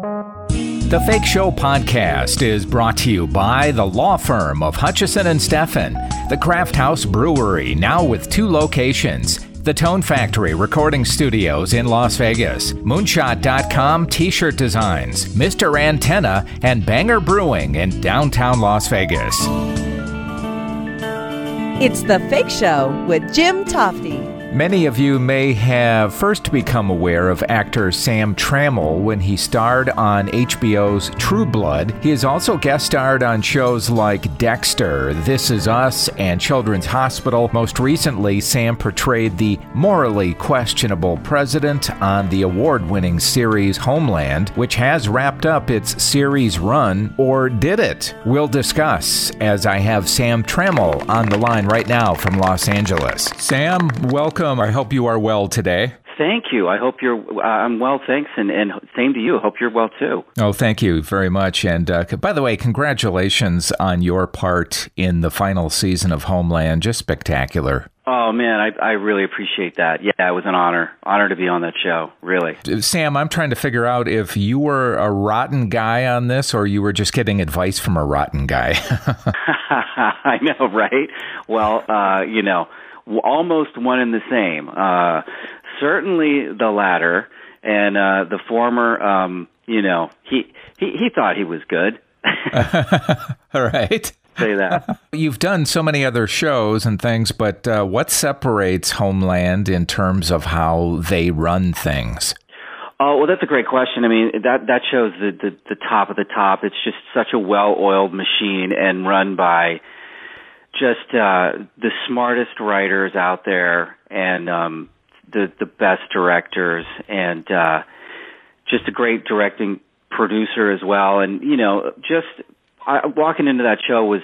The Fake Show podcast is brought to you by the law firm of Hutchison and Steffen, the Craft House Brewery, now with two locations. The Tone Factory Recording Studios in Las Vegas, Moonshot.com T shirt designs, Mr. Antenna, and Banger Brewing in downtown Las Vegas. It's The Fake Show with Jim Tofte. Many of you may have first become aware of actor Sam Trammell when he starred on HBO's True Blood. He has also guest starred on shows like Dexter, This Is Us, and Children's Hospital. Most recently, Sam portrayed the morally questionable president on the award winning series Homeland, which has wrapped up its series run, or did it? We'll discuss as I have Sam Trammell on the line right now from Los Angeles. Sam, welcome welcome. I hope you are well today. Thank you. I hope you're. Uh, I'm well, thanks, and, and same to you. Hope you're well too. Oh, thank you very much. And uh, by the way, congratulations on your part in the final season of Homeland. Just spectacular. Oh man, I, I really appreciate that. Yeah, it was an honor, honor to be on that show. Really, Sam. I'm trying to figure out if you were a rotten guy on this, or you were just getting advice from a rotten guy. I know, right? Well, uh, you know almost one and the same. Uh, certainly the latter, and uh, the former. Um, you know, he he he thought he was good. All right. Say that. You've done so many other shows and things, but uh, what separates Homeland in terms of how they run things? Oh well, that's a great question. I mean, that that shows the, the the top of the top. It's just such a well-oiled machine and run by just uh, the smartest writers out there and um, the the best directors and uh, just a great directing producer as well. And you know, just I, walking into that show was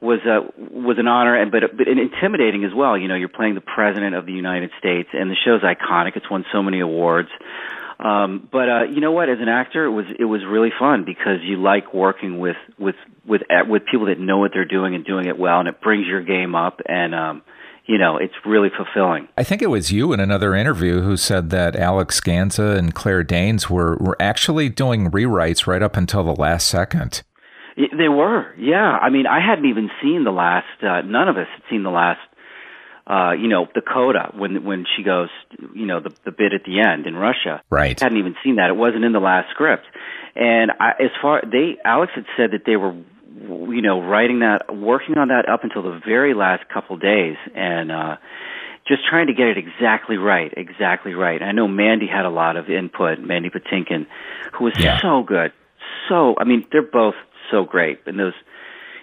was a was an honor and but but intimidating as well. You know, you're playing the president of the United States, and the show's iconic. It's won so many awards. Um, but uh, you know what? As an actor, it was it was really fun because you like working with with with with people that know what they're doing and doing it well, and it brings your game up and. um you know, it's really fulfilling. I think it was you in another interview who said that Alex Gansa and Claire Danes were, were actually doing rewrites right up until the last second. They were, yeah. I mean, I hadn't even seen the last. Uh, none of us had seen the last uh, you know, the coda when when she goes, you know, the the bit at the end in Russia. Right. Hadn't even seen that. It wasn't in the last script. And I, as far they Alex had said that they were you know writing that working on that up until the very last couple days and uh just trying to get it exactly right exactly right i know mandy had a lot of input mandy patinkin who was yeah. so good so i mean they're both so great in those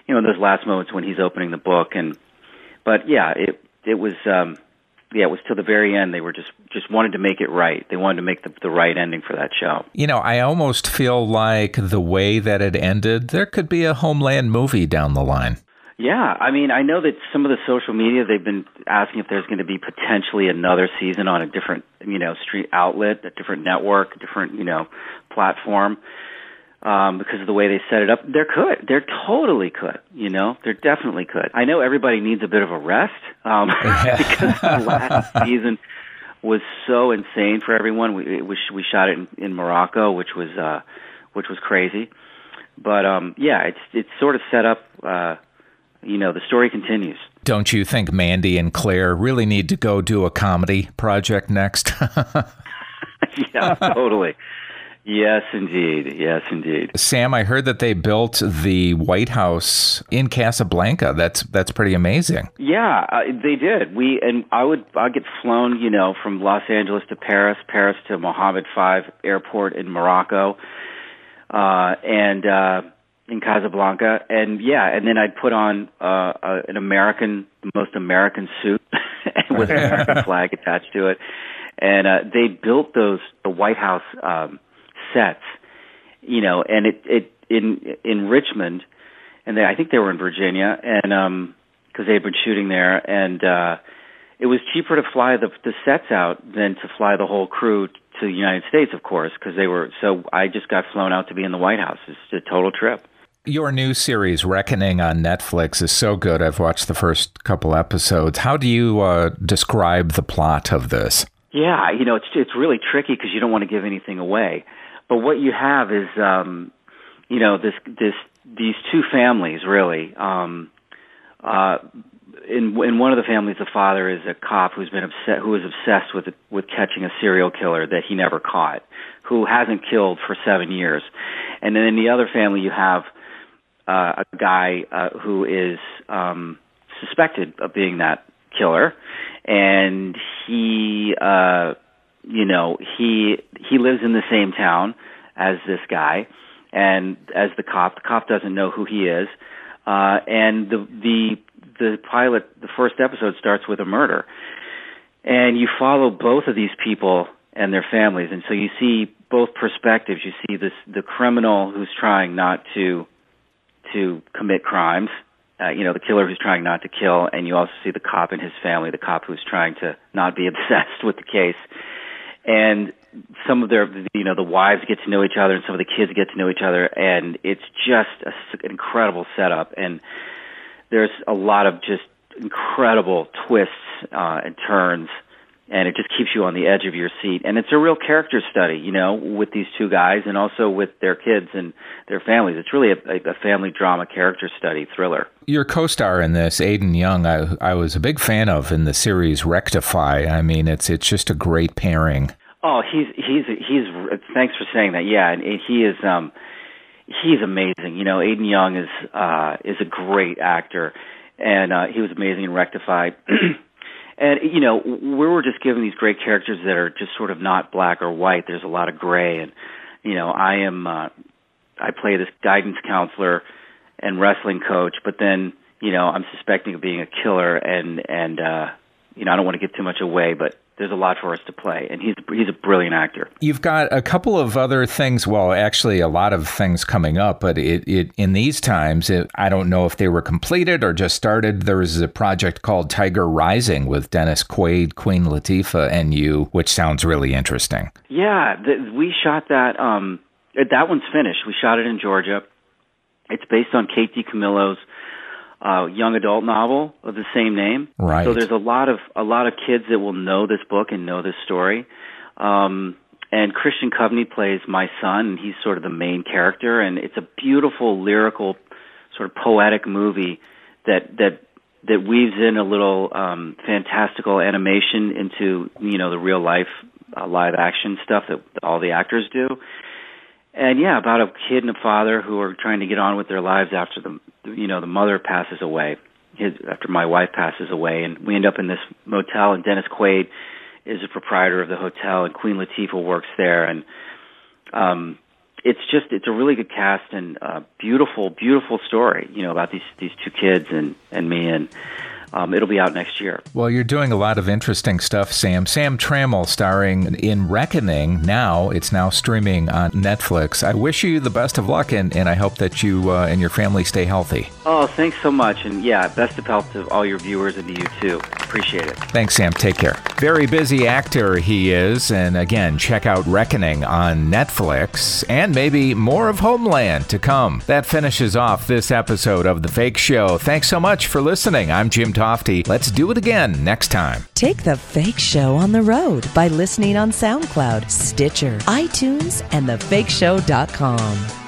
you know in those last moments when he's opening the book and but yeah it it was um yeah, it was till the very end. They were just just wanted to make it right. They wanted to make the the right ending for that show. You know, I almost feel like the way that it ended, there could be a Homeland movie down the line. Yeah, I mean, I know that some of the social media they've been asking if there's going to be potentially another season on a different, you know, street outlet, a different network, a different, you know, platform um, because of the way they set it up. There could, there totally could, you know, there definitely could. I know everybody needs a bit of a rest um, because the last season was so insane for everyone. We we, we shot it in, in Morocco, which was uh, which was crazy. But um, yeah, it's it's sort of set up. Uh, you know, the story continues. Don't you think Mandy and Claire really need to go do a comedy project next? yeah, totally. Yes, indeed. Yes, indeed. Sam, I heard that they built the White House in Casablanca. That's that's pretty amazing. Yeah, uh, they did. We and I would I get flown, you know, from Los Angeles to Paris, Paris to Mohammed V Airport in Morocco, uh, and uh, in Casablanca, and yeah, and then I'd put on uh, uh, an American, most American suit with an American flag attached to it, and uh, they built those the White House. Um, sets, you know, and it it in in Richmond, and they I think they were in Virginia, and um because they had been shooting there, and uh, it was cheaper to fly the the sets out than to fly the whole crew to the United States, of course, because they were. So I just got flown out to be in the White House. It's a total trip. Your new series, Reckoning on Netflix, is so good. I've watched the first couple episodes. How do you uh, describe the plot of this? Yeah, you know, it's it's really tricky because you don't want to give anything away. But what you have is, um, you know, this this these two families really. Um, uh, in in one of the families, the father is a cop who's been upset, who is obsessed with with catching a serial killer that he never caught, who hasn't killed for seven years, and then in the other family, you have uh, a guy uh, who is um, suspected of being that killer, and he, uh, you know, he he lives in the same town as this guy, and as the cop, the cop doesn't know who he is, uh, and the the the pilot, the first episode starts with a murder, and you follow both of these people and their families, and so you see both perspectives. You see this the criminal who's trying not to to commit crimes, uh, you know, the killer who's trying not to kill, and you also see the cop and his family, the cop who's trying to not be obsessed with the case. And some of their, you know, the wives get to know each other, and some of the kids get to know each other, and it's just a, an incredible setup. And there's a lot of just incredible twists uh, and turns and it just keeps you on the edge of your seat. And it's a real character study, you know, with these two guys and also with their kids and their families. It's really a, a family drama character study thriller. Your co-star in this, Aden Young, I, I was a big fan of in the series Rectify. I mean, it's it's just a great pairing. Oh, he's he's he's. Thanks for saying that. Yeah, and he is. um He's amazing. You know, Aden Young is uh is a great actor, and uh he was amazing in Rectify. and you know we were just given these great characters that are just sort of not black or white. There's a lot of gray. And you know i am uh i play this guidance counselor and wrestling coach but then you know i'm suspecting of being a killer and and uh you know i don't want to give too much away but there's a lot for us to play, and he's he's a brilliant actor. You've got a couple of other things. Well, actually, a lot of things coming up, but it, it in these times, it, I don't know if they were completed or just started. There was a project called Tiger Rising with Dennis Quaid, Queen Latifah, and you, which sounds really interesting. Yeah, we shot that. Um, that one's finished. We shot it in Georgia. It's based on Kate DiCamillo's uh, young adult novel of the same name. Right. So there's a lot of a lot of kids that will know this book and know this story. Um, and Christian Convery plays my son, and he's sort of the main character, and it's a beautiful lyrical, sort of poetic movie that that that weaves in a little um, fantastical animation into you know the real life uh, live action stuff that all the actors do and yeah, about a kid and a father who are trying to get on with their lives after the you know the mother passes away, his after my wife passes away, and we end up in this motel, and Dennis Quaid is the proprietor of the hotel, and Queen Latifah works there, and um, it's just it's a really good cast and uh, beautiful, beautiful story, you know, about these these two kids and and me and um, it'll be out next year. Well, you're doing a lot of interesting stuff, Sam. Sam Trammell starring in Reckoning. Now it's now streaming on Netflix. I wish you the best of luck, and, and I hope that you uh, and your family stay healthy. Oh, thanks so much, and yeah, best of health to all your viewers and to you too. Appreciate it. Thanks, Sam. Take care. Very busy actor he is, and again, check out Reckoning on Netflix, and maybe more of Homeland to come. That finishes off this episode of The Fake Show. Thanks so much for listening. I'm Jim. Tofte. Let's do it again next time. Take the fake show on the road by listening on SoundCloud, Stitcher, iTunes, and thefakeshow.com.